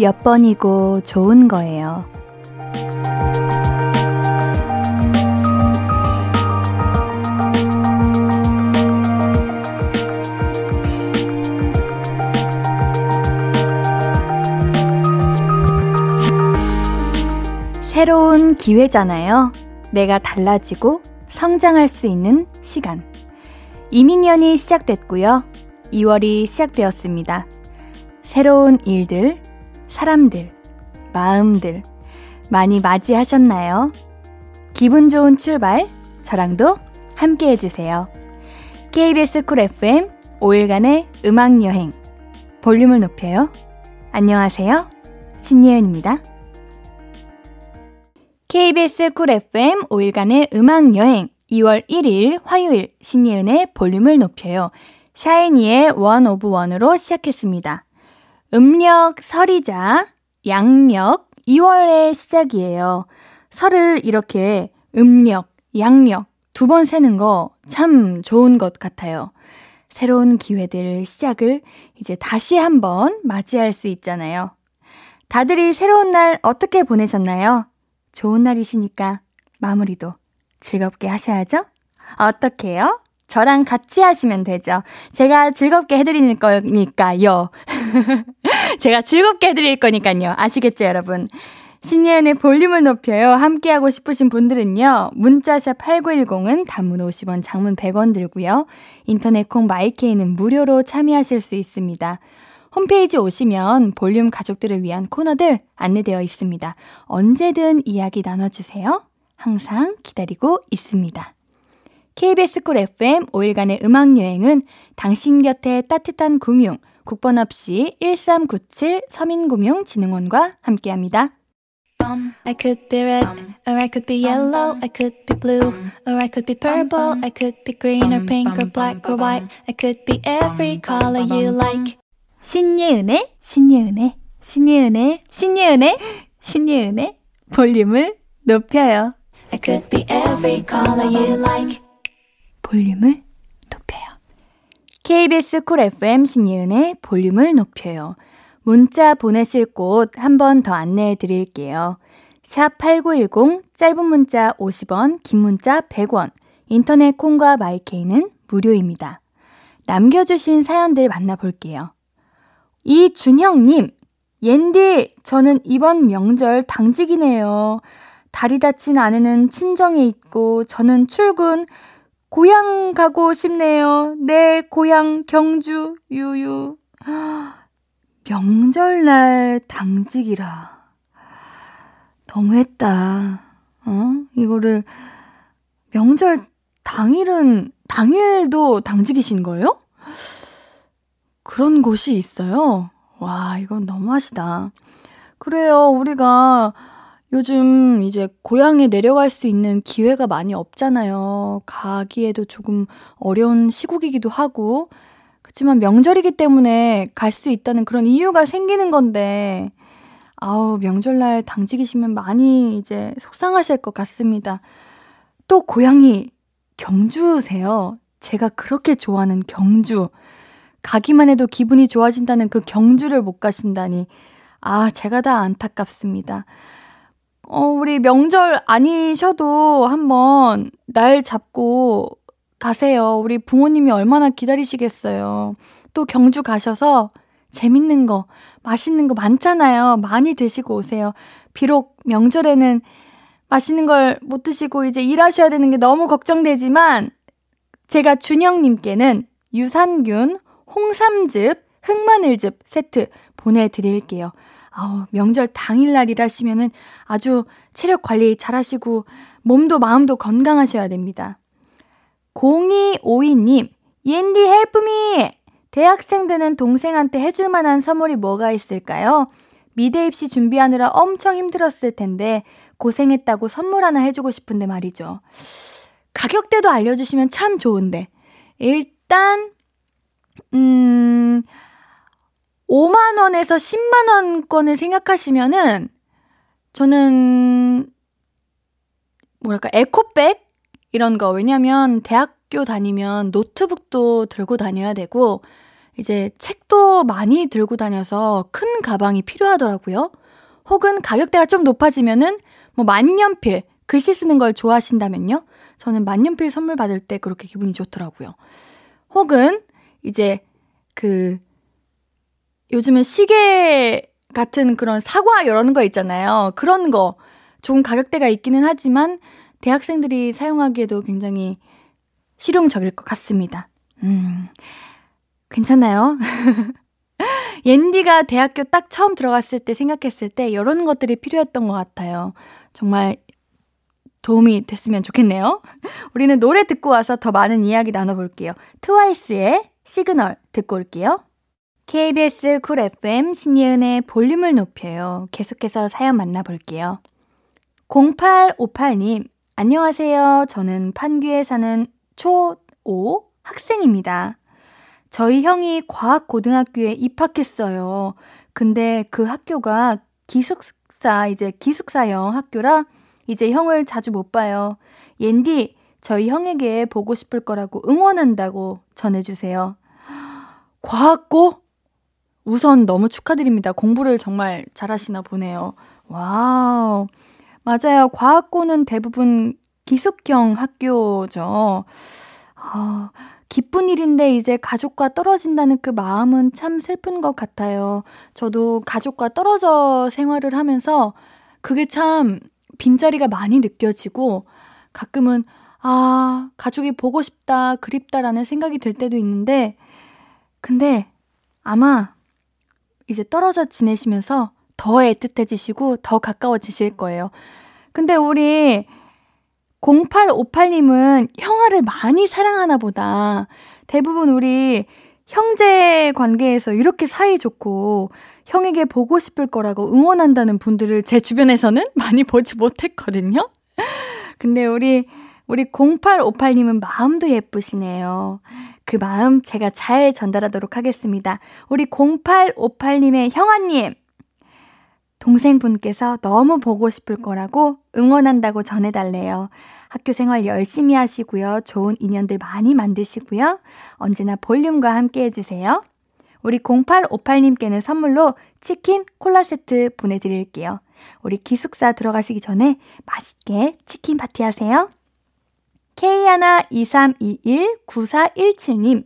몇 번이고 좋은 거예요. 새로운 기회잖아요. 내가 달라지고 성장할 수 있는 시간. 이민년이 시작됐고요. 2월이 시작되었습니다. 새로운 일들, 사람들, 마음들 많이 맞이하셨나요? 기분 좋은 출발, 저랑도 함께 해주세요. KBS 쿨 FM 5일간의 음악여행 볼륨을 높여요. 안녕하세요. 신예은입니다. KBS 쿨 FM 5일간의 음악 여행 2월 1일 화요일 신예은의 볼륨을 높여요. 샤이니의 One of One으로 시작했습니다. 음력 설이자 양력 2월의 시작이에요. 설을 이렇게 음력, 양력 두 번 세는 거 참 좋은 것 같아요. 새로운 기회들 시작을 이제 다시 한번 맞이할 수 있잖아요. 다들이 새로운 날 어떻게 보내셨나요? 좋은 날이시니까 마무리도 즐겁게 하셔야죠? 어떻게요? 저랑 같이 하시면 되죠. 제가 즐겁게 해드리는 거니까요. 제가 즐겁게 해드릴 거니까요. 아시겠죠, 여러분? 신예은의 볼륨을 높여요. 함께하고 싶으신 분들은요. 문자샵 8910은 단문 50원, 장문 100원 들고요. 인터넷 콩 마이케이는 무료로 참여하실 수 있습니다. 홈페이지 오시면 볼륨 가족들을 위한 코너들 안내되어 있습니다. 언제든 이야기 나눠주세요. 항상 기다리고 있습니다. KBS 쿨 FM 5일간의 음악 여행은 당신 곁에 따뜻한 금융, 국번 없이 1397 서민금융진흥원과 함께합니다. I could be red, or I could be yellow, I could be blue, or I could be purple, I could be green or pink or black or white, I could be every color you like. 신예은의, 신예은의, 신예은의, 신예은의, 신예은의 볼륨을 높여요. I could be every color you like. 볼륨을 높여요. KBS 쿨 FM 신예은의 볼륨을 높여요. 문자 보내실 곳 한 번 더 안내해 드릴게요. 샵 8910 짧은 문자 50원, 긴 문자 100원. 인터넷 콩과 마이케이는 무료입니다. 남겨주신 사연들 만나볼게요. 이준형님, 옌디, 저는 이번 명절 당직이네요. 다리 다친 아내는 친정에 있고, 저는 출근, 고향 가고 싶네요. 내 고향 경주, 유유. 명절날 당직이라. 너무했다. 어? 이거를, 명절 당일은, 당일도 당직이신 거예요? 그런 곳이 있어요? 와, 이건 너무하시다. 그래요, 우리가 요즘 이제 고향에 내려갈 수 있는 기회가 많이 없잖아요. 가기에도 조금 어려운 시국이기도 하고. 그렇지만 명절이기 때문에 갈 수 있다는 그런 이유가 생기는 건데, 아우, 명절날 당직이시면 많이 이제 속상하실 것 같습니다. 또 고향이 경주세요. 제가 그렇게 좋아하는 경주. 가기만 해도 기분이 좋아진다는 그 경주를 못 가신다니. 아, 제가 다 안타깝습니다. 어, 우리 명절 아니셔도 한번 날 잡고 가세요. 우리 부모님이 얼마나 기다리시겠어요. 또 경주 가셔서 재밌는 거, 맛있는 거 많잖아요. 많이 드시고 오세요. 비록 명절에는 맛있는 걸 못 드시고 이제 일하셔야 되는 게 너무 걱정되지만 제가 준영님께는 유산균 홍삼즙, 흑마늘즙 세트 보내드릴게요. 아우, 명절 당일날 일하시면은 아주 체력 관리 잘 하시고 몸도 마음도 건강하셔야 됩니다. 0252님, 옌디 헬프미! 대학생 되는 동생한테 해줄 만한 선물이 뭐가 있을까요? 미대 입시 준비하느라 엄청 힘들었을 텐데 고생했다고 선물 하나 해주고 싶은데 말이죠. 가격대도 알려주시면 참 좋은데. 일단 음, 5만원에서 10만원권을 생각하시면은, 저는, 뭐랄까, 에코백? 이런 거. 왜냐면, 대학교 다니면 노트북도 들고 다녀야 되고, 이제 책도 많이 들고 다녀서 큰 가방이 필요하더라고요. 혹은 가격대가 좀 높아지면은 뭐 만년필, 글씨 쓰는 걸 좋아하신다면요. 저는 만년필 선물 받을 때 그렇게 기분이 좋더라고요. 혹은 이제 그 요즘은 시계 같은 그런 사과 이런 거 있잖아요. 그런 거 좋은 가격대가 있기는 하지만 대학생들이 사용하기에도 굉장히 실용적일 것 같습니다. 음, 괜찮나요? 옌디가 대학교 딱 처음 들어갔을 때 생각했을 때 이런 것들이 필요했던 것 같아요. 정말 도움이 됐으면 좋겠네요. 우리는 노래 듣고 와서 더 많은 이야기 나눠볼게요. 트와이스의 시그널 듣고 올게요. KBS 쿨 FM 신예은의 볼륨을 높여요. 계속해서 사연 만나볼게요. 0858님, 안녕하세요. 저는 판교에 사는 초5 학생입니다. 저희 형이 과학고등학교에 입학했어요. 근데 그 학교가 기숙사, 이제 기숙사형 학교라 이제 형을 자주 못 봐요. 옌디, 저희 형에게 보고 싶을 거라고 응원한다고 전해주세요. 과학고? 우선 너무 축하드립니다. 공부를 정말 잘하시나 보네요. 와우. 맞아요. 과학고는 대부분 기숙형 학교죠. 아, 기쁜 일인데 이제 가족과 떨어진다는 그 마음은 참 슬픈 것 같아요. 저도 가족과 떨어져 생활을 하면서 그게 참 빈자리가 많이 느껴지고 가끔은 아, 가족이 보고 싶다, 그립다라는 생각이 들 때도 있는데 근데 아마 이제 떨어져 지내시면서 더 애틋해지시고 더 가까워지실 거예요. 근데 우리 0858님은 형아를 많이 사랑하나 보다. 대부분 우리 형제 관계에서 이렇게 사이 좋고 형에게 보고 싶을 거라고 응원한다는 분들을 제 주변에서는 많이 보지 못했거든요. 근데 우리 우리 0858님은 마음도 예쁘시네요. 그 마음 제가 잘 전달하도록 하겠습니다. 우리 0858님의 형아님, 동생분께서 너무 보고 싶을 거라고 응원한다고 전해달래요. 학교 생활 열심히 하시고요. 좋은 인연들 많이 만드시고요. 언제나 볼륨과 함께 해주세요. 우리 0858님께는 선물로 치킨 콜라 세트 보내드릴게요. 우리 기숙사 들어가시기 전에 맛있게 치킨 파티 하세요. K123219417님,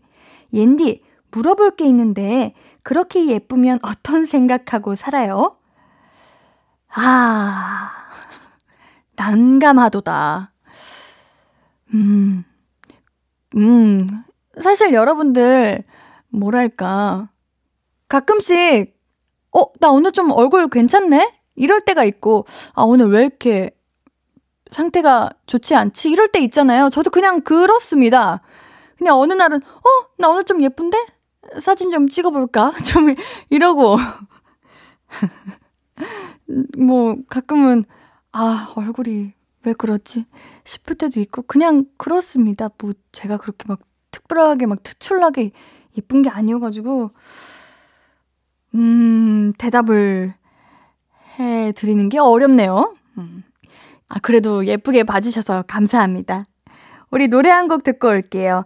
옌디, 물어볼 게 있는데, 그렇게 예쁘면 어떤 생각하고 살아요? 아, 난감하도다. 음, 음, 사실 여러분들, 뭐랄까, 가끔씩, 어, 나 오늘 좀 얼굴 괜찮네? 이럴 때가 있고, 아, 오늘 왜 이렇게 상태가 좋지 않지? 이럴 때 있잖아요. 저도 그냥 그렇습니다. 그냥 어느 날은, 어, 나 오늘 좀 예쁜데? 사진 좀 찍어볼까? 좀 이러고. 뭐, 가끔은, 아, 얼굴이 왜 그렇지? 싶을 때도 있고, 그냥 그렇습니다. 뭐, 제가 그렇게 막 특별하게 막 특출나게 예쁜 게 아니어가지고, 음, 대답을 해 드리는 게 어렵네요. 음. 아, 그래도 예쁘게 봐주셔서 감사합니다. 우리 노래 한 곡 듣고 올게요.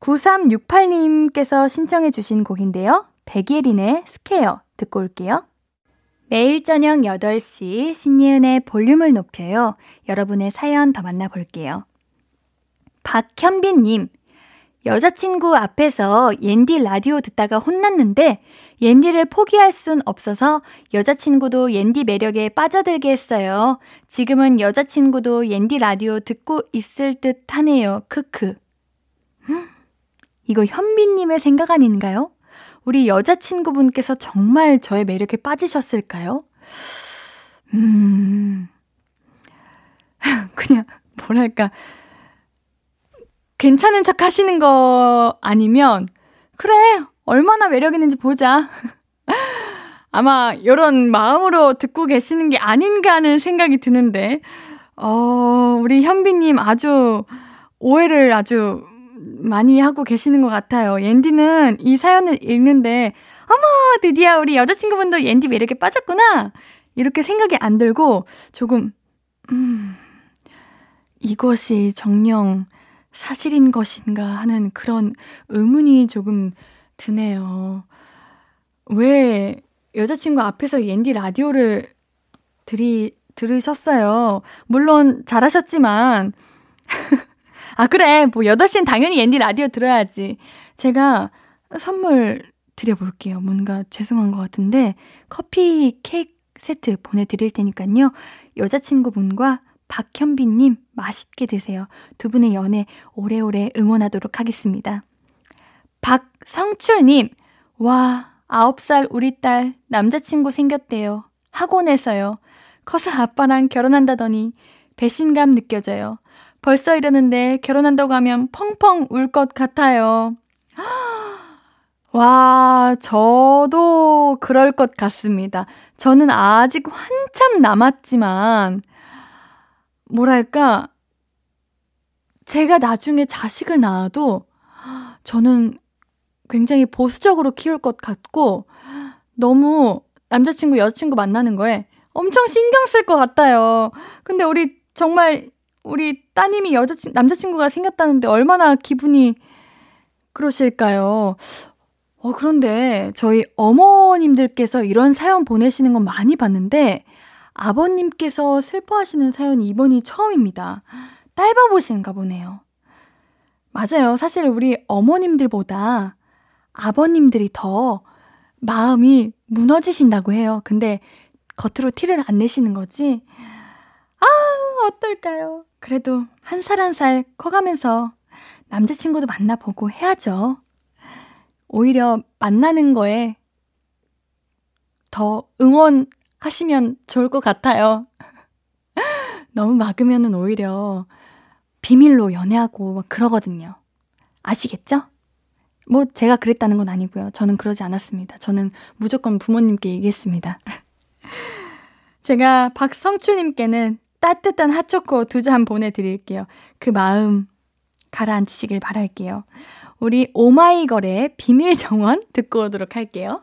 9368님께서 신청해주신 곡인데요. 백예린의 Square 듣고 올게요. 매일 저녁 8시 신예은의 볼륨을 높여요. 여러분의 사연 더 만나볼게요. 박현빈님, 여자친구 앞에서 옌디 라디오 듣다가 혼났는데 옌디를 포기할 순 없어서 여자친구도 옌디 매력에 빠져들게 했어요. 지금은 여자친구도 옌디 라디오 듣고 있을 듯 하네요. 크크. 이거 현빈님의 생각 아닌가요? 우리 여자친구분께서 정말 저의 매력에 빠지셨을까요? 음, 그냥, 뭐랄까, 괜찮은 척 하시는 거 아니면, 그래, 얼마나 매력 있는지 보자. 아마 이런 마음으로 듣고 계시는 게 아닌가 하는 생각이 드는데, 어, 우리 현비님 아주 오해를 아주 많이 하고 계시는 것 같아요. 옌디는 이 사연을 읽는데, 어머, 드디어 우리 여자친구분도 옌디 매력에 빠졌구나! 이렇게 생각이 안 들고, 조금, 음, 이것이 정녕 사실인 것인가 하는 그런 의문이 조금 드네요. 왜 여자친구 앞에서 옌디 라디오를 들이, 들으셨어요? 물론 잘하셨지만. 아, 그래. 뭐 8시엔 당연히 옌디 라디오 들어야지. 제가 선물 드려볼게요. 뭔가 죄송한 것 같은데 커피 케이크 세트 보내드릴 테니까요. 여자친구분과 박현빈님 맛있게 드세요. 두 분의 연애 오래오래 응원하도록 하겠습니다. 박성출님, 와, 아홉 살 우리 딸 남자친구 생겼대요. 학원에서요. 커서 아빠랑 결혼한다더니 배신감 느껴져요. 벌써 이러는데 결혼한다고 하면 펑펑 울 것 같아요. 와, 저도 그럴 것 같습니다. 저는 아직 한참 남았지만, 뭐랄까, 제가 나중에 자식을 낳아도 저는 굉장히 보수적으로 키울 것 같고, 너무 남자친구, 여자친구 만나는 거에 엄청 신경 쓸 것 같아요. 근데 우리 정말, 우리 따님이 여자친, 남자친구가 생겼다는데 얼마나 기분이 그러실까요? 어, 그런데 저희 어머님들께서 이런 사연 보내시는 건 많이 봤는데 아버님께서 슬퍼하시는 사연이 이번이 처음입니다. 딸바보신가 보네요. 맞아요. 사실 우리 어머님들보다 아버님들이 더 마음이 무너지신다고 해요. 근데 겉으로 티를 안 내시는 거지. 아, 어떨까요? 그래도 한 살 한 살 커가면서 남자친구도 만나보고 해야죠. 오히려 만나는 거에 더 응원 하시면 좋을 것 같아요. 너무 막으면은 오히려 비밀로 연애하고 막 그러거든요. 아시겠죠? 뭐 제가 그랬다는 건 아니고요. 저는 그러지 않았습니다. 저는 무조건 부모님께 얘기했습니다. 제가 박성출님께는 따뜻한 핫초코 두 잔 보내드릴게요. 그 마음 가라앉히시길 바랄게요. 우리 오마이걸의 비밀 정원 듣고 오도록 할게요.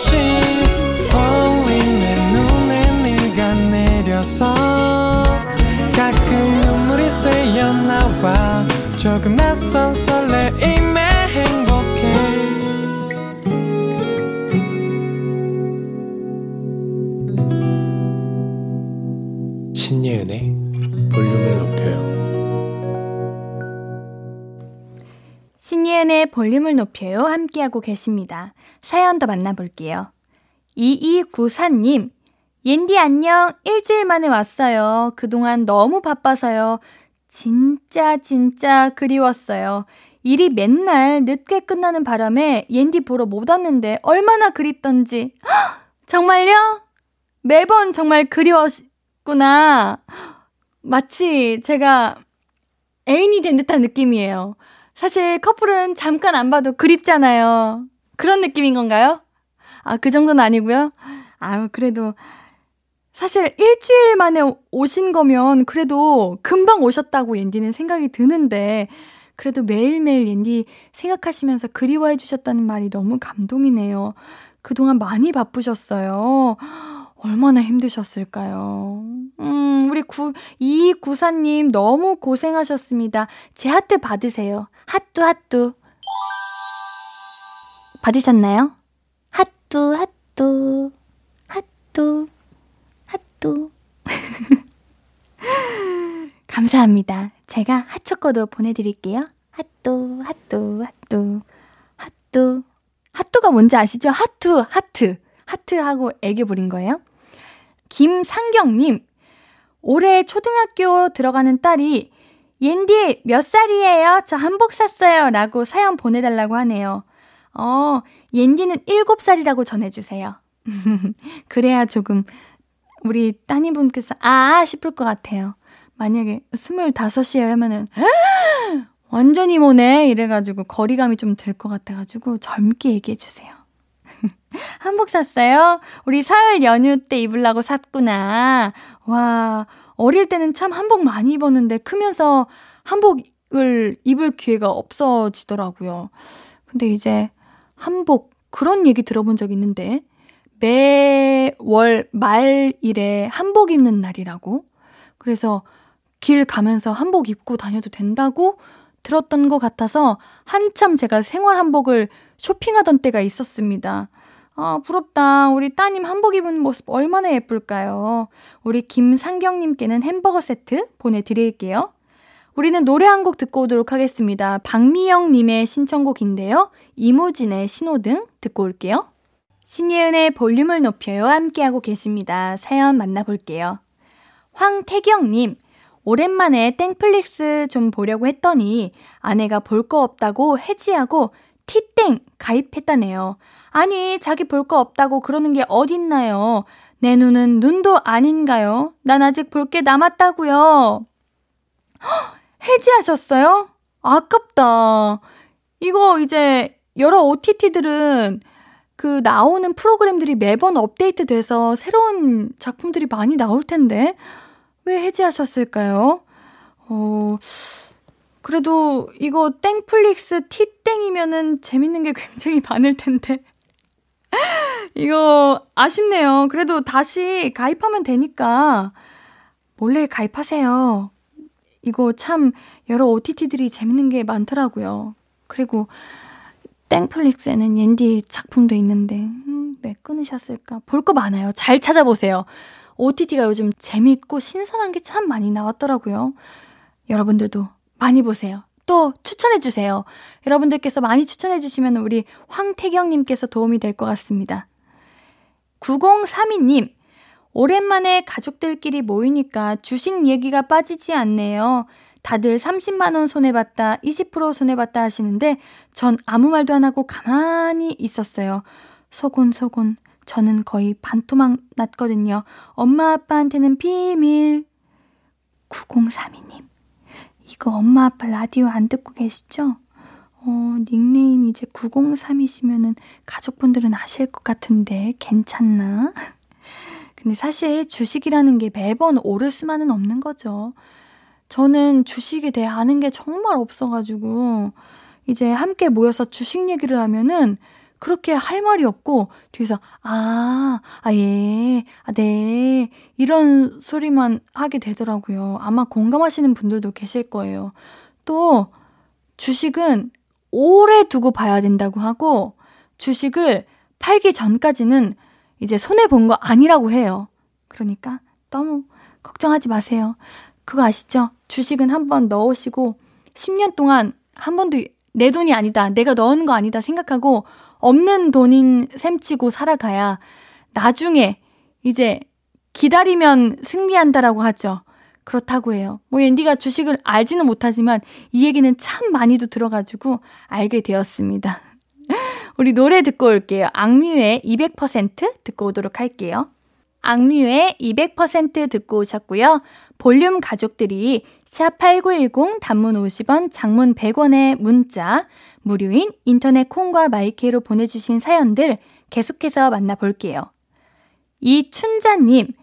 나와 조금 낯선 설레임에 행복해 신예은의 볼륨을 높여요 신예은의 볼륨을 높여요. 함께하고 계십니다. 사연 더 만나볼게요. 2294님, 옌디 안녕. 일주일 만에 왔어요. 그동안 너무 바빠서요. 진짜 진짜 그리웠어요. 일이 맨날 늦게 끝나는 바람에 옌디 보러 못 왔는데 얼마나 그립던지. 정말요? 매번 정말 그리웠구나. 마치 제가 애인이 된 듯한 느낌이에요. 사실 커플은 잠깐 안 봐도 그립잖아요. 그런 느낌인 건가요? 아, 그 정도는 아니고요. 아, 그래도 사실 일주일 만에 오신 거면 그래도 금방 오셨다고 옌디는 생각이 드는데 그래도 매일매일 옌디 생각하시면서 그리워해 주셨다는 말이 너무 감동이네요. 그동안 많이 바쁘셨어요. 얼마나 힘드셨을까요? 음, 우리 구, 이구사님 너무 고생하셨습니다. 제 하트 받으세요. 하뚜, 하뚜. 받으셨나요? 하뚜, 하뚜, 하뚜, 하뚜. 감사합니다. 제가 핫초코도 보내드릴게요. 하뚜, 하뚜, 하뚜, 하뚜. 하뚜가 뭔지 아시죠? 하투, 하트. 하트하고 애교 부린 거예요. 김상경님, 올해 초등학교 들어가는 딸이 옌디 몇 살이에요? 저 한복 샀어요. 라고 사연 보내달라고 하네요. 어, 옌디는 7살이라고 전해주세요. 그래야 조금 우리 따님분께서 아 싶을 것 같아요. 만약에 25이에요 하면은 완전히 뭐네 이래가지고 거리감이 좀 들 것 같아가지고 젊게 얘기해 주세요. 한복 샀어요? 우리 설 연휴 때 입으려고 샀구나. 와, 어릴 때는 참 한복 많이 입었는데 크면서 한복을 입을 기회가 없어지더라고요. 근데 이제 한복, 그런 얘기 들어본 적 있는데, 매월 말일에 한복 입는 날이라고? 그래서 길 가면서 한복 입고 다녀도 된다고 들었던 것 같아서 한참 제가 생활 한복을 쇼핑하던 때가 있었습니다. 아, 부럽다. 우리 따님 한복 입은 모습 얼마나 예쁠까요? 우리 김상경님께는 햄버거 세트 보내드릴게요. 우리는 노래 한 곡 듣고 오도록 하겠습니다. 박미영님의 신청곡인데요. 이무진의 신호등 듣고 올게요. 신예은의 볼륨을 높여요. 함께하고 계십니다. 사연 만나볼게요. 황태경님, 오랜만에 땡플릭스 좀 보려고 했더니 아내가 볼 거 없다고 해지하고 티땡 가입했다네요. 아니, 자기 볼 거 없다고 그러는 게 어딨나요? 내 눈은 눈도 아닌가요? 난 아직 볼 게 남았다고요. 해지하셨어요? 아깝다. 이거 이제 여러 OTT들은 그 나오는 프로그램들이 매번 업데이트 돼서 새로운 작품들이 많이 나올 텐데 왜 해지하셨을까요? 어, 그래도 이거 땡플릭스 티땡이면은 재밌는 게 굉장히 많을 텐데. 이거 아쉽네요. 그래도 다시 가입하면 되니까 몰래 가입하세요. 이거 참 여러 OTT들이 재밌는 게 많더라고요. 그리고 땡플릭스에는 옌디 작품도 있는데 음, 왜 끊으셨을까? 볼 거 많아요. 잘 찾아보세요. OTT가 요즘 재밌고 신선한 게 참 많이 나왔더라고요. 여러분들도 많이 보세요. 또 추천해주세요. 여러분들께서 많이 추천해주시면 우리 황태경님께서 도움이 될 것 같습니다. 9032님, 오랜만에 가족들끼리 모이니까 주식 얘기가 빠지지 않네요. 다들 30만원 손해봤다, 20% 손해봤다 하시는데 전 아무 말도 안 하고 가만히 있었어요. 소곤소곤. 저는 거의 반토막 났거든요. 엄마 아빠한테는 비밀. 9032님. 이거 엄마 아빠 라디오 안 듣고 계시죠? 어, 닉네임 이제 903이시면은 가족분들은 아실 것 같은데 괜찮나? 근데 사실 주식이라는 게 매번 오를 수만은 없는 거죠. 저는 주식에 대해 아는 게 정말 없어가지고 이제 함께 모여서 주식 얘기를 하면은 그렇게 할 말이 없고 뒤에서 아, 아 예, 아 네. 이런 소리만 하게 되더라고요. 아마 공감하시는 분들도 계실 거예요. 또 주식은 오래 두고 봐야 된다고 하고 주식을 팔기 전까지는 이제 손해 본 거 아니라고 해요. 그러니까 너무 걱정하지 마세요. 그거 아시죠? 주식은 한 번 넣으시고 10년 동안 한 번도 내 돈이 아니다. 내가 넣은 거 아니다 생각하고 없는 돈인 셈치고 살아가야 나중에 이제 기다리면 승리한다라고 하죠. 그렇다고 해요. 뭐 옌디가 주식을 알지는 못하지만 이 얘기는 참 많이도 들어가지고 알게 되었습니다. 우리 노래 듣고 올게요. 악뮤의 200% 듣고 오도록 할게요. 악뮤의 200% 듣고 오셨고요. 볼륨 가족들이 샵8910 단문 50원, 장문 100원의 문자, 무료인 인터넷 콩과 마이케이로 보내주신 사연들 계속해서 만나볼게요. 이춘자님,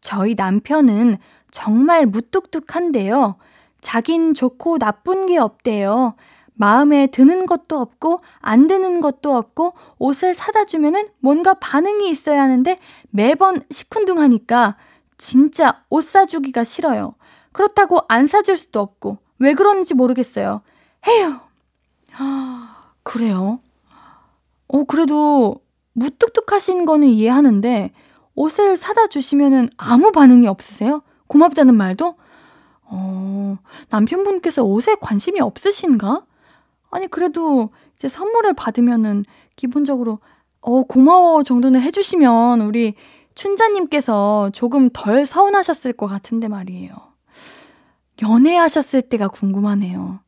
저희 남편은 정말 무뚝뚝한데요. 자긴 좋고 나쁜 게 없대요. 마음에 드는 것도 없고 안 드는 것도 없고 옷을 사다 주면은 뭔가 반응이 있어야 하는데 매번 시큰둥하니까 진짜 옷 사주기가 싫어요. 그렇다고 안 사줄 수도 없고 왜 그런지 모르겠어요. 해요. 그래요? 어, 그래도 무뚝뚝하신 거는 이해하는데 옷을 사다 주시면은 아무 반응이 없으세요? 고맙다는 말도? 어, 남편분께서 옷에 관심이 없으신가? 아니, 그래도 이제 선물을 받으면은 기본적으로 어, 고마워 정도는 해주시면 우리 춘자님께서 조금 덜 서운하셨을 것 같은데 말이에요. 연애하셨을 때가 궁금하네요.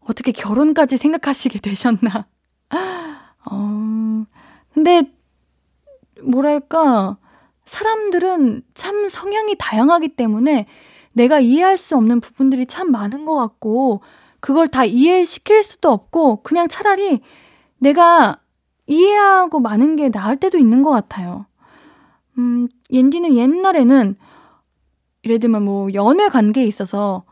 어떻게 결혼까지 생각하시게 되셨나? 어, 근데, 뭐랄까, 사람들은 참 성향이 다양하기 때문에 내가 이해할 수 없는 부분들이 참 많은 것 같고, 그걸 다 이해시킬 수도 없고, 그냥 차라리 내가 이해하고 마는 게 나을 때도 있는 것 같아요. 음, 옌디는 옛날에는 예를 들면 뭐 연애 관계에 있어서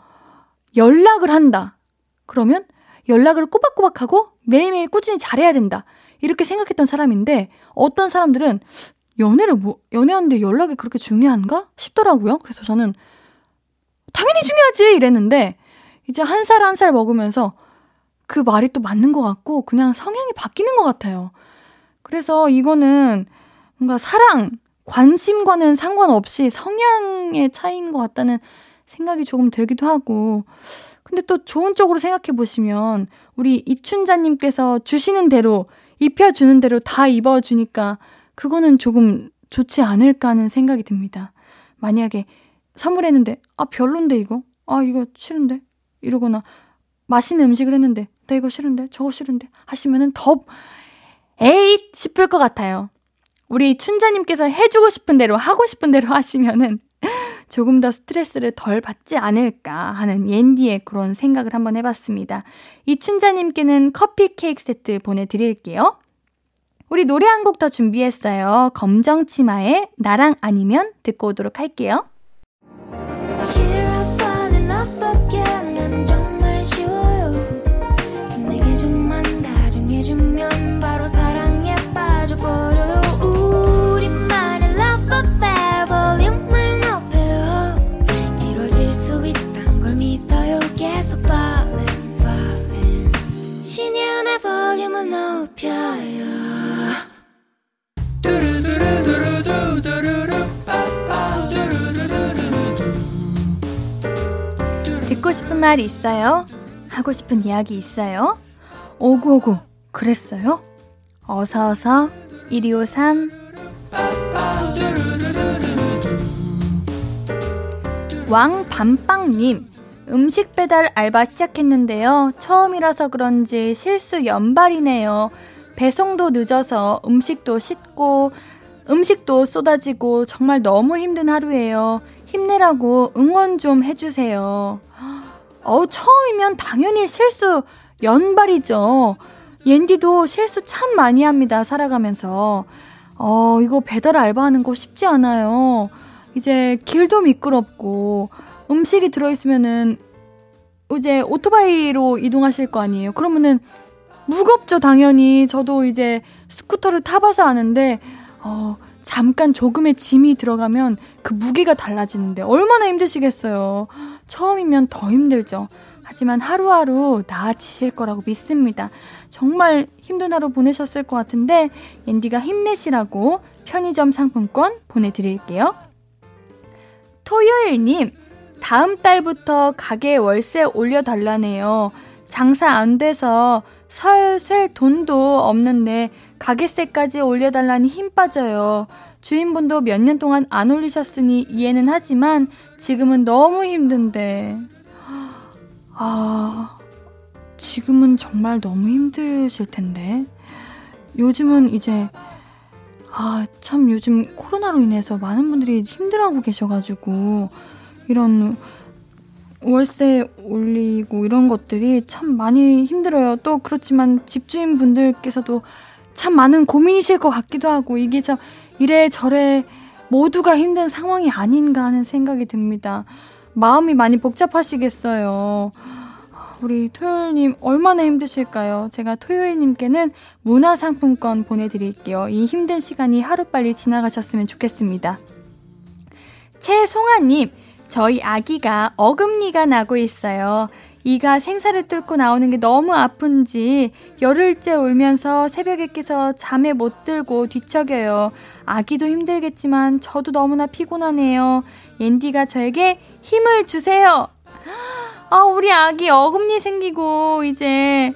연락을 한다. 그러면 연락을 꼬박꼬박 하고 매일매일 꾸준히 잘해야 된다. 이렇게 생각했던 사람인데 어떤 사람들은 연애를 뭐 연애하는데 연락이 그렇게 중요한가 싶더라고요. 그래서 저는 당연히 중요하지 이랬는데 이제 한 살 한 살 먹으면서 그 말이 또 맞는 것 같고 그냥 성향이 바뀌는 것 같아요. 그래서 이거는 뭔가 사랑, 관심과는 상관없이 성향의 차이인 것 같다는 생각이 조금 들기도 하고 근데 또 좋은 쪽으로 생각해 보시면 우리 이춘자님께서 주시는 대로 입혀주는 대로 다 입어주니까 그거는 조금 좋지 않을까 하는 생각이 듭니다. 만약에 선물했는데 아 별론데 이거 아 이거 싫은데 이러거나 맛있는 음식을 했는데 나 이거 싫은데 저거 싫은데 하시면은 더 에잇 싶을 것 같아요. 우리 춘자님께서 해주고 싶은 대로 하고 싶은 대로 하시면은 조금 더 스트레스를 덜 받지 않을까 하는 옌디의 그런 생각을 한번 해봤습니다. 이 춘자님께는 커피 케이크 세트 보내드릴게요. 우리 노래 한 곡 더 준비했어요. 검정치마의 나랑 아니면 듣고 오도록 할게요. 듣고 싶은 말 있어요? 하고 싶은 이야기 있어요? 오구오구 그랬어요? 어서어서 1253 왕밤빵님 음식 배달 알바 시작했는데요. 처음이라서 그런지 실수 연발이네요. 배송도 늦어서 음식도 씻고 음식도 쏟아지고 정말 너무 힘든 하루예요. 힘내라고 응원 좀 해주세요. 어, 처음이면 당연히 실수 연발이죠. 옌디도 실수 참 많이 합니다. 살아가면서. 어, 이거 배달 알바하는 거 쉽지 않아요. 이제 길도 미끄럽고 음식이 들어있으면은 이제 오토바이로 이동하실 거 아니에요. 그러면은 무겁죠, 당연히. 저도 이제 스쿠터를 타봐서 아는데, 어, 잠깐 조금의 짐이 들어가면 그 무게가 달라지는데 얼마나 힘드시겠어요. 처음이면 더 힘들죠. 하지만 하루하루 나아지실 거라고 믿습니다. 정말 힘든 하루 보내셨을 것 같은데 앤디가 힘내시라고 편의점 상품권 보내드릴게요. 토요일님, 다음 달부터 가게 월세 올려달라네요. 장사 안 돼서 설설 돈도 없는데 가게세까지 올려달라니 힘 빠져요. 주인분도 몇 년 동안 안 올리셨으니 이해는 하지만 지금은 너무 힘든데. 아, 지금은 정말 너무 힘드실 텐데. 요즘은 이제, 아, 참 요즘 코로나로 인해서 많은 분들이 힘들어하고 계셔가지고, 이런 월세 올리고 이런 것들이 참 많이 힘들어요. 또 그렇지만 집주인 분들께서도 참 많은 고민이실 것 같기도 하고 이게 참 이래저래 모두가 힘든 상황이 아닌가 하는 생각이 듭니다. 마음이 많이 복잡하시겠어요. 우리 토요일님 얼마나 힘드실까요? 제가 토요일님께는 문화상품권 보내드릴게요. 이 힘든 시간이 하루빨리 지나가셨으면 좋겠습니다. 최송아님, 저희 아기가 어금니가 나고 있어요. 이가 생사를 뚫고 나오는 게 너무 아픈지 열흘째 울면서 새벽에 깨서 잠에 못 들고 뒤척여요. 아기도 힘들겠지만 저도 너무나 피곤하네요. 옌디가 저에게 힘을 주세요. 아, 우리 아기 어금니 생기고 이제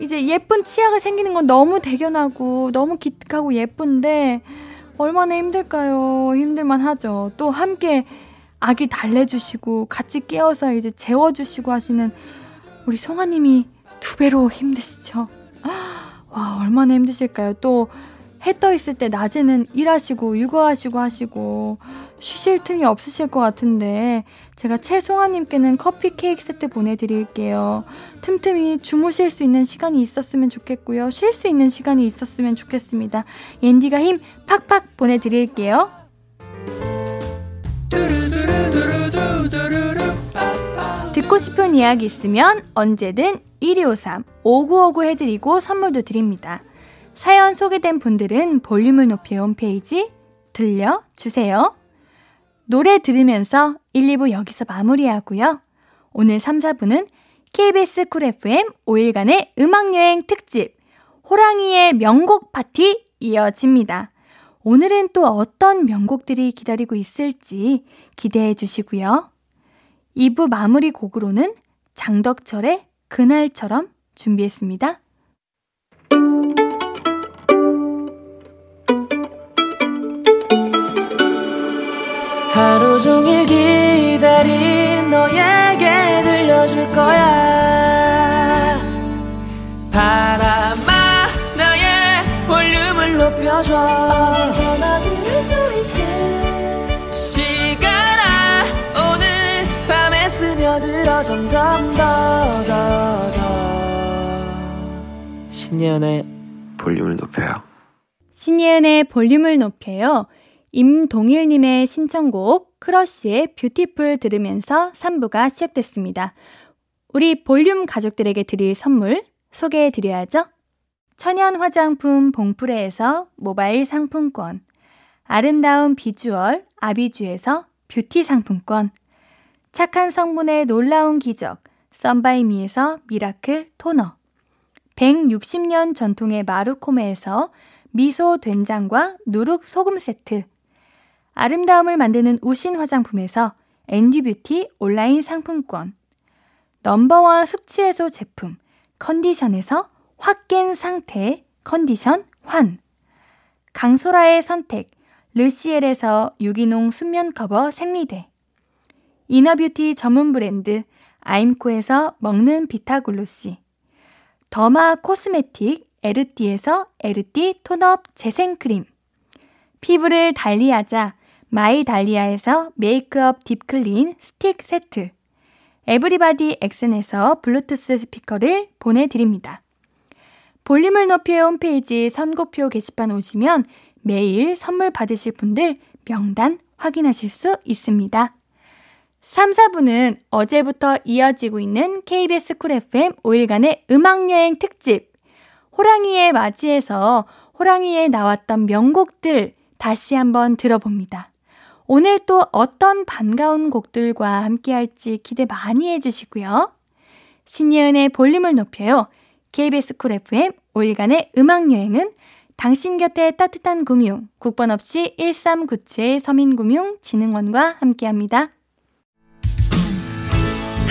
이제 예쁜 치아가 생기는 건 너무 대견하고 너무 기특하고 예쁜데 얼마나 힘들까요? 힘들만 하죠. 또 함께 아기 달래주시고 같이 깨워서 이제 재워주시고 하시는 우리 송아님이 두 배로 힘드시죠? 와, 얼마나 힘드실까요? 또 해 떠 있을 때 낮에는 일하시고 육아하시고 하시고 쉬실 틈이 없으실 것 같은데 제가 최송아님께는 커피 케이크 세트 보내드릴게요. 틈틈이 주무실 수 있는 시간이 있었으면 좋겠고요. 쉴 수 있는 시간이 있었으면 좋겠습니다. 옌디가 힘 팍팍 보내드릴게요. 듣고 싶은 이야기 있으면 언제든 1253 5959 해드리고 선물도 드립니다. 사연 소개된 분들은 볼륨을 높여 홈페이지 들려주세요. 노래 들으면서 1, 2부 여기서 마무리하고요. 오늘 3, 4부는 KBS 쿨 FM 5일간의 음악여행 특집 호랑이의 명곡 파티 이어집니다. 오늘은 또 어떤 명곡들이 기다리고 있을지 기대해 주시고요. 2부 마무리 곡으로는 장덕철의 그날처럼 준비했습니다. 하루 종일 기 신예은의 볼륨을 높여요 신예은의 볼륨을 높여요. 임동일님의 신청곡 크러쉬의 Beautiful 들으면서 3부가 시작됐습니다. 우리 볼륨 가족들에게 드릴 선물 소개해 드려야죠. 천연 화장품 봉프레에서 모바일 상품권, 아름다운 비주얼 아비주에서 뷰티 상품권, 착한 성분의 놀라운 기적 썬바이미에서 miracle 토너, 160년 전통의 마루코메에서 미소 된장과 누룩 소금 세트, 아름다움을 만드는 우신 화장품에서 앤디뷰티 온라인 상품권, 넘버원 숙취해소 제품 컨디션에서 확 깬 상태 컨디션 환, 강소라의 선택 르시엘에서 유기농 순면 커버 생리대, inner beauty 전문 브랜드 아임코에서 먹는 비타글로시, derma cosmetic 에르띠에서 에르띠 tone-up 재생크림, 피부를 달리하자 마이 달리아에서 메이크업 deep clean 스틱 세트, 에브리바디 엑슨에서 블루투스 스피커를 보내드립니다. 볼륨을 높여 홈페이지 선곡표 게시판 오시면 매일 선물 받으실 분들 명단 확인하실 수 있습니다. 3, 4부는 어제부터 이어지고 있는 KBS 쿨 FM 5일간의 음악여행 특집 호랑이의 맞이에서 호랑이에 나왔던 명곡들 다시 한번 들어봅니다. 오늘 또 어떤 반가운 곡들과 함께 할지 기대 많이 해주시고요. 신예은의 볼륨을 높여요. KBS 쿨 FM 5일간의 음악여행은 당신 곁에 따뜻한 금융, 국번 없이 1397 서민금융진흥원과 함께합니다.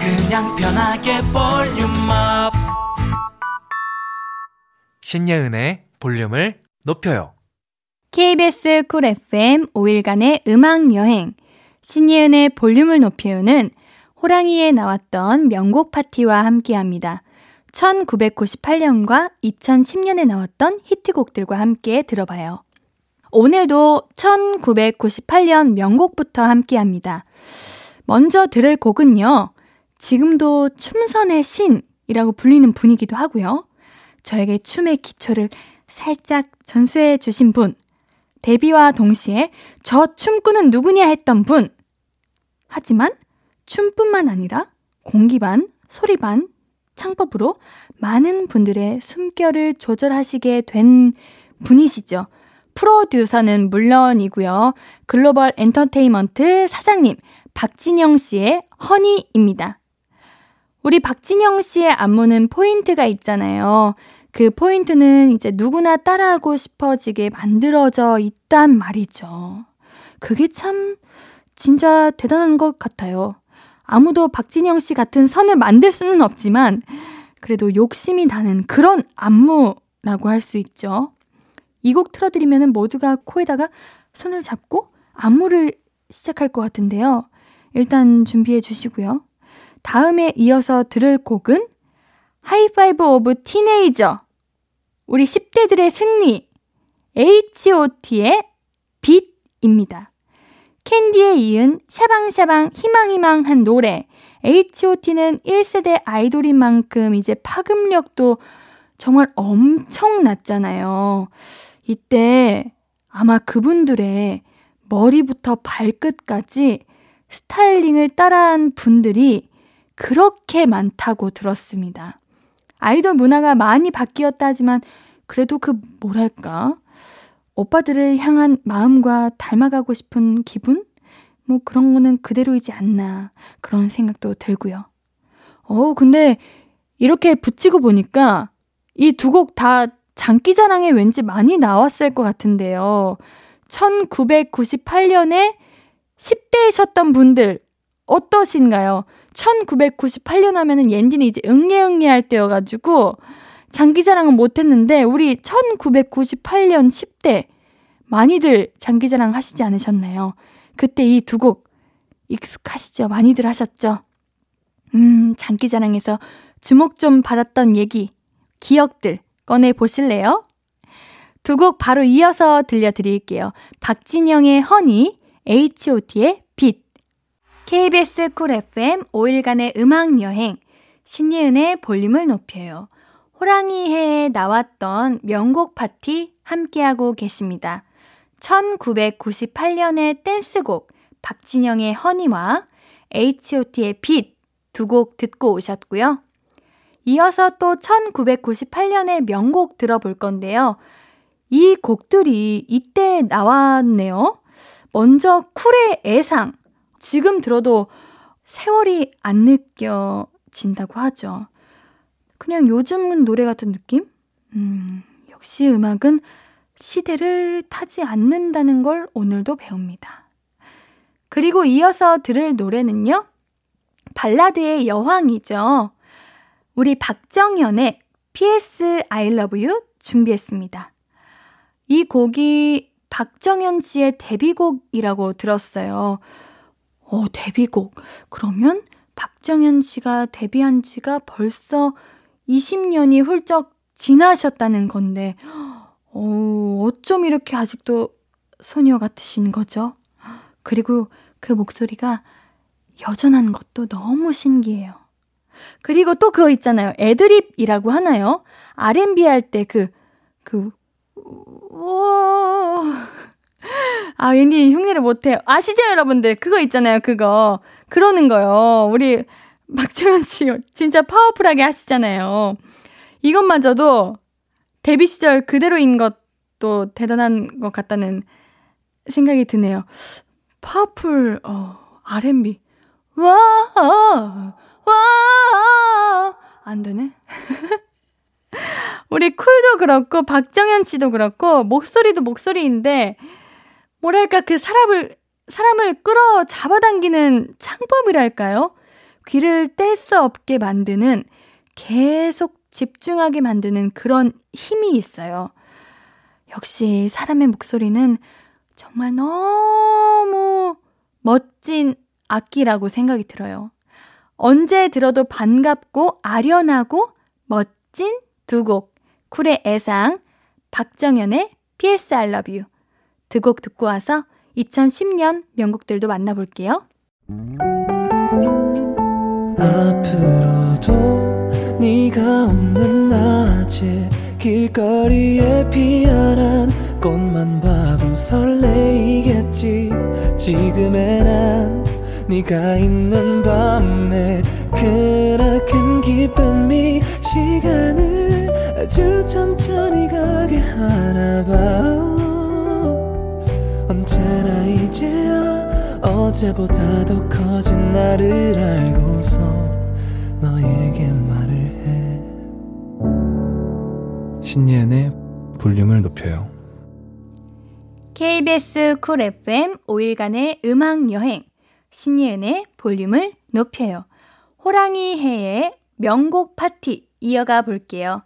그냥 편하게 볼륨 up. 신예은의 볼륨을 높여요. KBS 쿨 FM 5일간의 음악여행 신예은의 볼륨을 높여요는 호랑이에 나왔던 명곡 파티와 함께합니다. 1998년과 2010년에 나왔던 히트곡들과 함께 들어봐요. 오늘도 1998년 명곡부터 함께합니다. 먼저 들을 곡은요. 지금도 춤선의 신이라고 불리는 분이기도 하고요. 저에게 춤의 기초를 살짝 전수해 주신 분, 데뷔와 동시에 저 춤꾼은 누구냐 했던 분. 하지만 춤뿐만 아니라 공기반, 소리반, 창법으로 많은 분들의 숨결을 조절하시게 된 분이시죠. 프로듀서는 물론이고요. 글로벌 엔터테인먼트 사장님 박진영 씨의 허니입니다. 우리 박진영 씨의 안무는 포인트가 있잖아요. 그 포인트는 이제 누구나 따라하고 싶어지게 만들어져 있단 말이죠. 그게 참 진짜 대단한 것 같아요. 아무도 박진영 씨 같은 선을 만들 수는 없지만 그래도 욕심이 나는 그런 안무라고 할 수 있죠. 이 곡 틀어드리면 모두가 코에다가 손을 잡고 안무를 시작할 것 같은데요. 일단 준비해 주시고요. 다음에 이어서 들을 곡은 High-five of Teenager 우리 10대들의 승리 H.O.T의 빛입니다. 캔디에 이은 샤방샤방 희망희망한 노래 H.O.T는 1세대 아이돌인 만큼 이제 파급력도 정말 엄청 났잖아요. 이때 아마 그분들의 머리부터 발끝까지 스타일링을 따라한 분들이 그렇게 많다고 들었습니다. 아이돌 문화가 많이 바뀌었다 하지만 그래도 그 뭐랄까 오빠들을 향한 마음과 닮아가고 싶은 기분? 뭐 그런 거는 그대로이지 않나 그런 생각도 들고요. 어 근데 이렇게 붙이고 보니까 이 두 곡 다 장기자랑에 왠지 많이 나왔을 것 같은데요. 1998년에 10대이셨던 분들 어떠신가요? 1998년 하면은 옌디는 이제 응애응애 할 때여가지고 장기자랑은 못했는데 우리 1998년 10대 많이들 장기자랑 하시지 않으셨나요? 그때 이 두 곡 익숙하시죠? 많이들 하셨죠? 음, 장기자랑에서 주목 좀 받았던 얘기, 기억들 꺼내 보실래요? 두 곡 바로 이어서 들려드릴게요. 박진영의 Honey, H.O.T의 빛. KBS 쿨 FM 5일간의 음악 여행, 신예은의 볼륨을 높여요. 호랑이 해에 나왔던 명곡 파티 함께하고 계십니다. 1998년의 댄스곡 박진영의 Honey와 H.O.T의 빛 두 곡 듣고 오셨고요. 이어서 또 1998년의 명곡 들어볼 건데요. 이 곡들이 이때 나왔네요. 먼저 쿨의 애상. 지금 들어도 세월이 안 느껴진다고 하죠. 그냥 요즘 노래 같은 느낌? 음, 역시 음악은 시대를 타지 않는다는 걸 오늘도 배웁니다. 그리고 이어서 들을 노래는요. 발라드의 여왕이죠. 우리 박정현의 PS I Love You 준비했습니다. 이 곡이 박정현 씨의 데뷔곡이라고 들었어요. 어, 데뷔곡. 그러면 박정현 씨가 데뷔한 지가 벌써 20년이 훌쩍 지나셨다는 건데, 어, 어쩜 이렇게 아직도 소녀 같으신 거죠? 그리고 그 목소리가 여전한 것도 너무 신기해요. 그리고 또 그거 있잖아요. 애드립이라고 하나요? R&B 할 때 그, 그, 우와. 아, 왠지 흉내를 못해요. 아시죠, 여러분들? 그거 있잖아요, 그거. 그러는 거요. 우리 박정현 씨 진짜 파워풀하게 하시잖아요. 이것마저도 데뷔 시절 그대로인 것도 대단한 것 같다는 생각이 드네요. 파워풀, 어, R&B. 와, 와, 안 되네. 우리 쿨도 그렇고, 박정현 씨도 그렇고, 목소리도 목소리인데, 뭐랄까, 그 사람을, 사람을 끌어 잡아당기는 창법이랄까요? 귀를 뗄 수 없게 만드는, 계속 집중하게 만드는 그런 힘이 있어요. 역시 사람의 목소리는 정말 너무 멋진 악기라고 생각이 들어요. 언제 들어도 반갑고 아련하고 멋진 두 곡. 쿨의 애상, 박정현의 PS I Love You. 두 곡 듣고 와서 2010년 명곡들도 만나볼게요. 앞으로도 네가 없는 낮에 길거리에 피어난 꽃만 봐도 설레이겠지 지금의 난 네가 있는 밤에 그나큰 기쁨이 시간을 아주 천천히 가게 하나 봐 언제나 이제야 어제보다 더 커진 나를 알고서 너에게 말을 해 신예은의 볼륨을 높여요. KBS 쿨 FM 5일간의 음악 여행 신예은의 볼륨을 높여요. 호랑이 해의 명곡 파티 이어가 볼게요.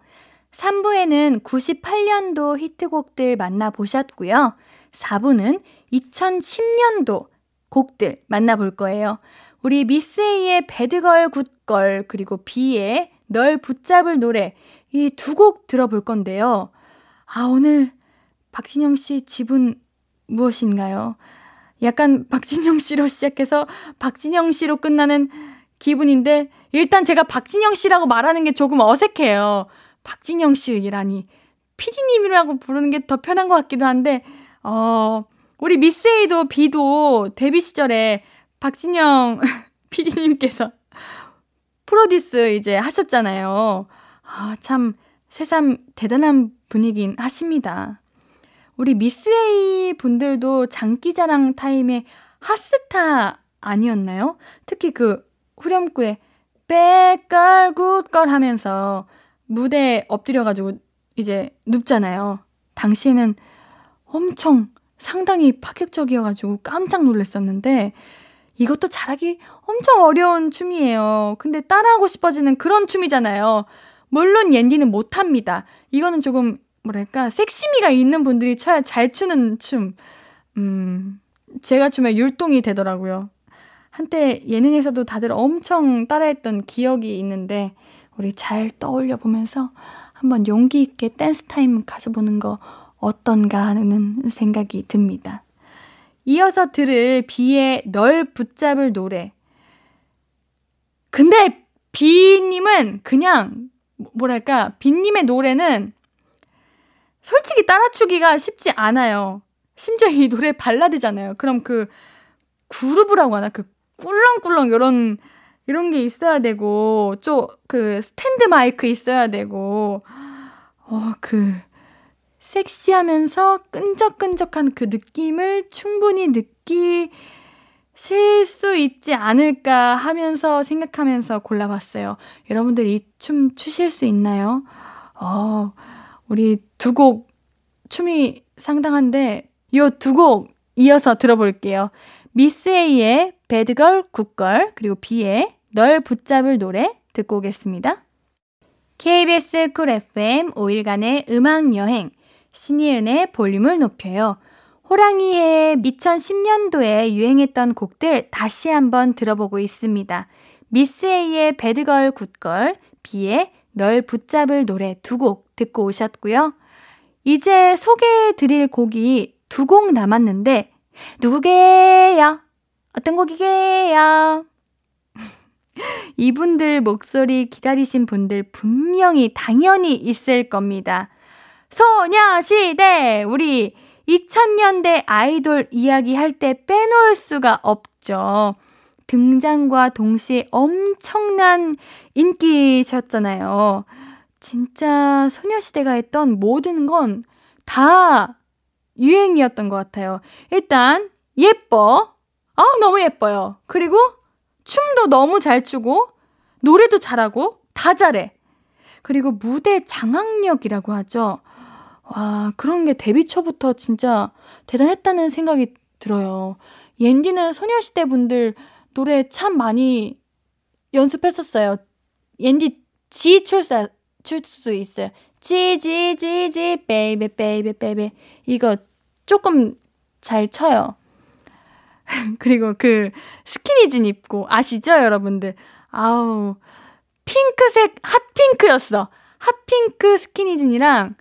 3부에는 98년도 히트곡들 만나보셨고요. 4부는 2010년도 곡들 만나볼 거예요. 우리 미스 A의 배드걸 굿걸 그리고 B의 널 붙잡을 노래 이 두 곡 들어볼 건데요. 아 오늘 박진영 씨 집은 무엇인가요? 약간 박진영 씨로 시작해서 박진영 씨로 끝나는 기분인데 일단 제가 박진영 씨라고 말하는 게 조금 어색해요. 박진영 씨라니 피디님이라고 부르는 게 더 편한 것 같기도 한데 어 우리 미스 A도 B도 데뷔 시절에 박진영 피디님께서 프로듀스 이제 하셨잖아요. 아, 참 새삼 대단한 분이긴 하십니다. 우리 미스 A 분들도 장기자랑 타임에 핫스타 아니었나요? 특히 그 후렴구에 빼걸 굿걸 하면서 무대에 엎드려가지고 이제 눕잖아요. 당시에는 엄청 상당히 파격적이어가지고 깜짝 놀랐었는데 이것도 잘하기 엄청 어려운 춤이에요. 근데 따라하고 싶어지는 그런 춤이잖아요. 물론 옌디는 못합니다. 이거는 조금 뭐랄까 섹시미가 있는 분들이 쳐야 잘 추는 춤. 음, 제가 추면 율동이 되더라고요. 한때 예능에서도 다들 엄청 따라했던 기억이 있는데 우리 잘 떠올려 보면서 한번 용기 있게 댄스 타임 가져보는 거 어떤가 하는 생각이 듭니다. 이어서 들을 비의 널 붙잡을 노래. 근데 비님은 그냥 뭐랄까 비님의 노래는 솔직히 따라추기가 쉽지 않아요. 심지어 이 노래 발라드잖아요. 그럼 그 groove라고 하나 그 꿀렁꿀렁 이런 이런 게 있어야 되고 좀 그 스탠드 마이크 있어야 되고 어그 섹시하면서 끈적끈적한 그 느낌을 충분히 느끼실 수 있지 않을까 하면서 생각하면서 골라봤어요. 여러분들 이 춤 추실 수 있나요? 어, 우리 두 곡 춤이 상당한데 요 두 곡 이어서 들어볼게요. 미스 A의 배드걸 굿걸 그리고 B의 널 붙잡을 노래 듣고 오겠습니다. KBS 쿨 FM 5일간의 음악 여행 신예은의 볼륨을 높여요. 호랑이 해 2천 10년도에 유행했던 곡들 다시 한번 들어보고 있습니다. 미스 A의 배드걸 굿걸, B의 널 붙잡을 노래 두 곡 듣고 오셨고요. 이제 소개해 드릴 곡이 두 곡 남았는데 누구게요? 어떤 곡이게요? 이분들 목소리 기다리신 분들 분명히 당연히 있을 겁니다. 소녀시대! 우리 2000년대 아이돌 이야기 할 때 빼놓을 수가 없죠. 등장과 동시에 엄청난 인기셨잖아요. 진짜 소녀시대가 했던 모든 건 다 유행이었던 것 같아요. 일단, 예뻐. 아, 너무 예뻐요. 그리고 춤도 너무 잘 추고, 노래도 잘하고, 다 잘해. 그리고 무대 장악력이라고 하죠. 와, 그런 게 데뷔 초부터 진짜 대단했다는 생각이 들어요. 옌디는 소녀시대 분들 노래 참 많이 연습했었어요. 옌디 Gee 출 수, 출 수 있어요. Gee, Gee, Gee, Gee, baby, baby, baby. 이거 조금 잘 쳐요. 그리고 그 스키니진 입고 아시죠, 여러분들? 아우, 핑크색 hot pink였어. hot pink 스키니진이랑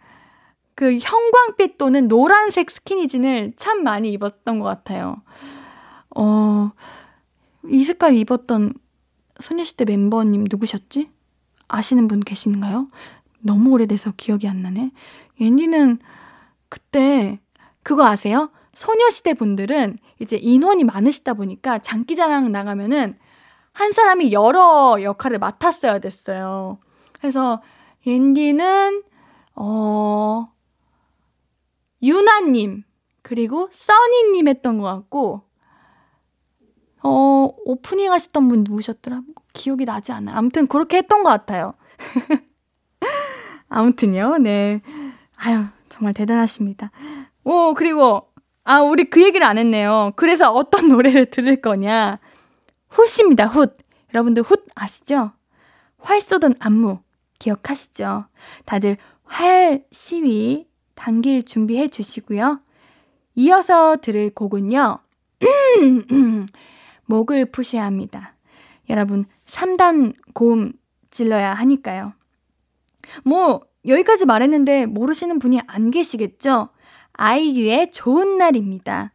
그 형광빛 또는 노란색 스키니진을 참 많이 입었던 것 같아요. 어, 이 색깔 입었던 소녀시대 멤버님 누구셨지? 아시는 분 계신가요? 너무 오래돼서 기억이 안 나네. 옌디는 그때 그거 아세요? 소녀시대 분들은 이제 인원이 많으시다 보니까 장기자랑 나가면은 한 사람이 여러 역할을 맡았어야 됐어요. 그래서 옌디는 어 유나님, 그리고 써니님 했던 것 같고, 어, 오프닝 하셨던 분 누구셨더라? 기억이 나지 않아요. 아무튼 그렇게 했던 것 같아요. 아무튼요, 네. 아유, 정말 대단하십니다. 오, 그리고, 아, 우리 그 얘기를 안 했네요. 그래서 어떤 노래를 들을 거냐. 훗입니다, 훗. 여러분들 훗 아시죠? 활 쏘던 안무 기억하시죠? 다들 활 시위 당길 준비해 주시고요. 이어서 들을 곡은요. 목을 푸셔야 합니다. 여러분, 3단 고음 질러야 하니까요. 뭐, 여기까지 말했는데 모르시는 분이 안 계시겠죠? 아이유의 좋은 날입니다.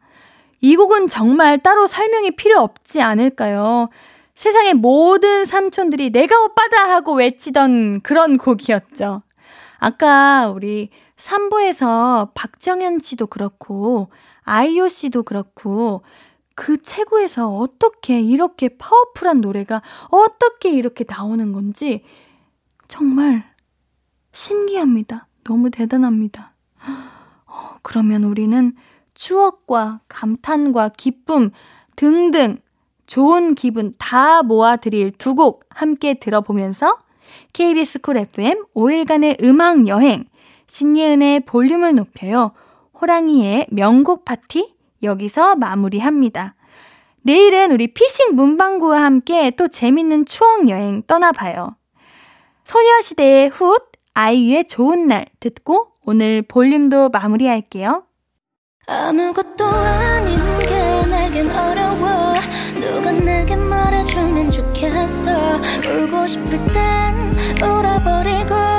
이 곡은 정말 따로 설명이 필요 없지 않을까요? 세상의 모든 삼촌들이 내가 오빠다 하고 외치던 그런 곡이었죠. 아까 우리 3부에서 박정현 씨도 그렇고, 아이유 씨도 그렇고, 그 체구에서 어떻게 이렇게 파워풀한 노래가 어떻게 이렇게 나오는 건지 정말 신기합니다. 너무 대단합니다. 어, 그러면 우리는 추억과 감탄과 기쁨 등등 좋은 기분 다 모아드릴 두 곡 함께 들어보면서 KBS 쿨 FM 5일간의 음악 여행 신예은의 볼륨을 높여요. 호랑이의 명곡 파티 여기서 마무리합니다. 내일은 우리 피싱 문방구와 함께 또 재밌는 추억 여행 떠나봐요. 소녀시대의 훗, 아이유의 좋은 날 듣고 오늘 볼륨도 마무리할게요. 아무것도 아닌 게 내겐 어려워 누가 내게 말해주면 좋겠어 울고 싶을 땐 울어버리고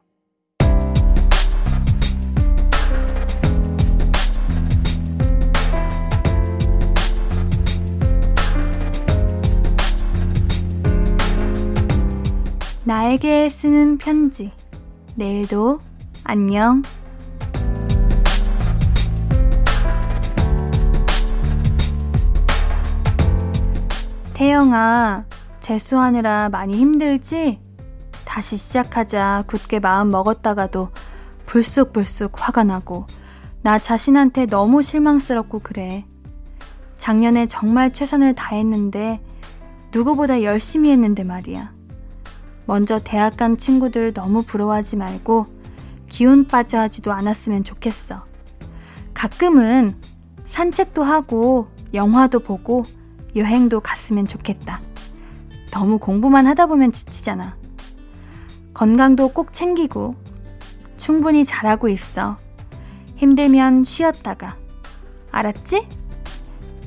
나에게 쓰는 편지. 내일도 안녕. 태영아, 재수하느라 많이 힘들지? 다시 시작하자 굳게 마음 먹었다가도 불쑥불쑥 화가 나고 나 자신한테 너무 실망스럽고 그래. 작년에 정말 최선을 다했는데 누구보다 열심히 했는데 말이야. 먼저 대학 간 친구들 너무 부러워하지 말고 기운 빠져 하지도 않았으면 좋겠어. 가끔은 산책도 하고 영화도 보고 여행도 갔으면 좋겠다. 너무 공부만 하다 보면 지치잖아. 건강도 꼭 챙기고 충분히 잘하고 있어. 힘들면 쉬었다가. 알았지?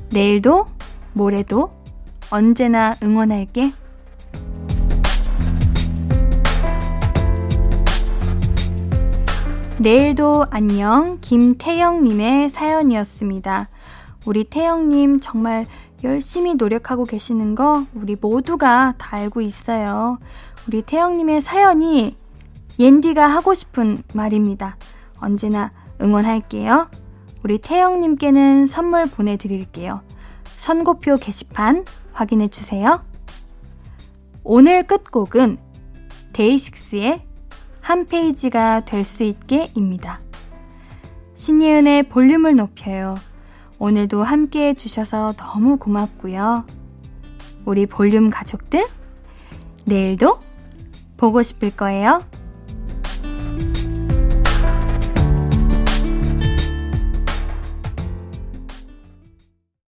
내일도, 모레도 언제나 응원할게. 내일도 안녕 김태영님의 사연이었습니다. 우리 태영님 정말 열심히 노력하고 계시는 거 우리 모두가 다 알고 있어요. 우리 태영님의 사연이 옌디가 하고 싶은 말입니다. 언제나 응원할게요. 우리 태영님께는 선물 보내드릴게요. 선고표 게시판 확인해 주세요. 오늘 끝곡은 데이식스의 한 페이지가 될 수 있게입니다. 신예은의 볼륨을 높여요. 오늘도 함께 해주셔서 너무 고맙고요. 우리 볼륨 가족들, 내일도 보고 싶을 거예요.